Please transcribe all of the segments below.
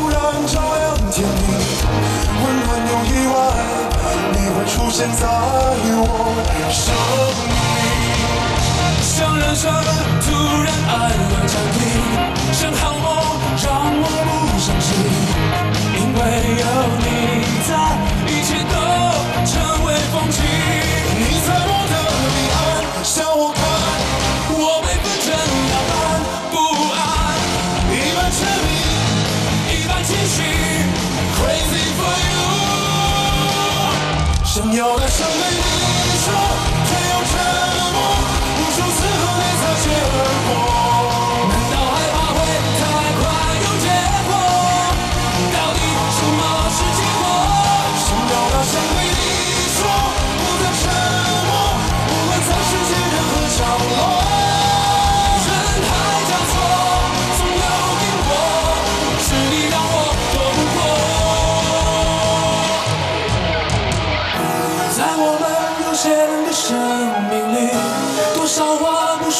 突然照亮天地温暖又意外你会出现在我生命像人生突然暗了暂停像好梦让我不伤心因为有你对你说，却又沉默，无数次和你擦肩而过。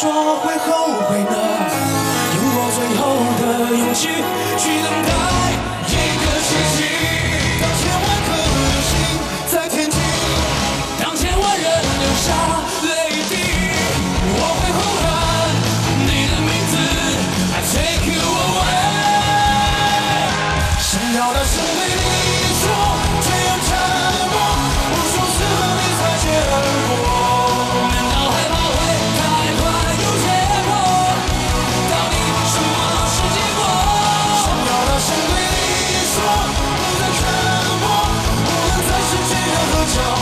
说会后悔呢？用我最后的勇气去等待。 우정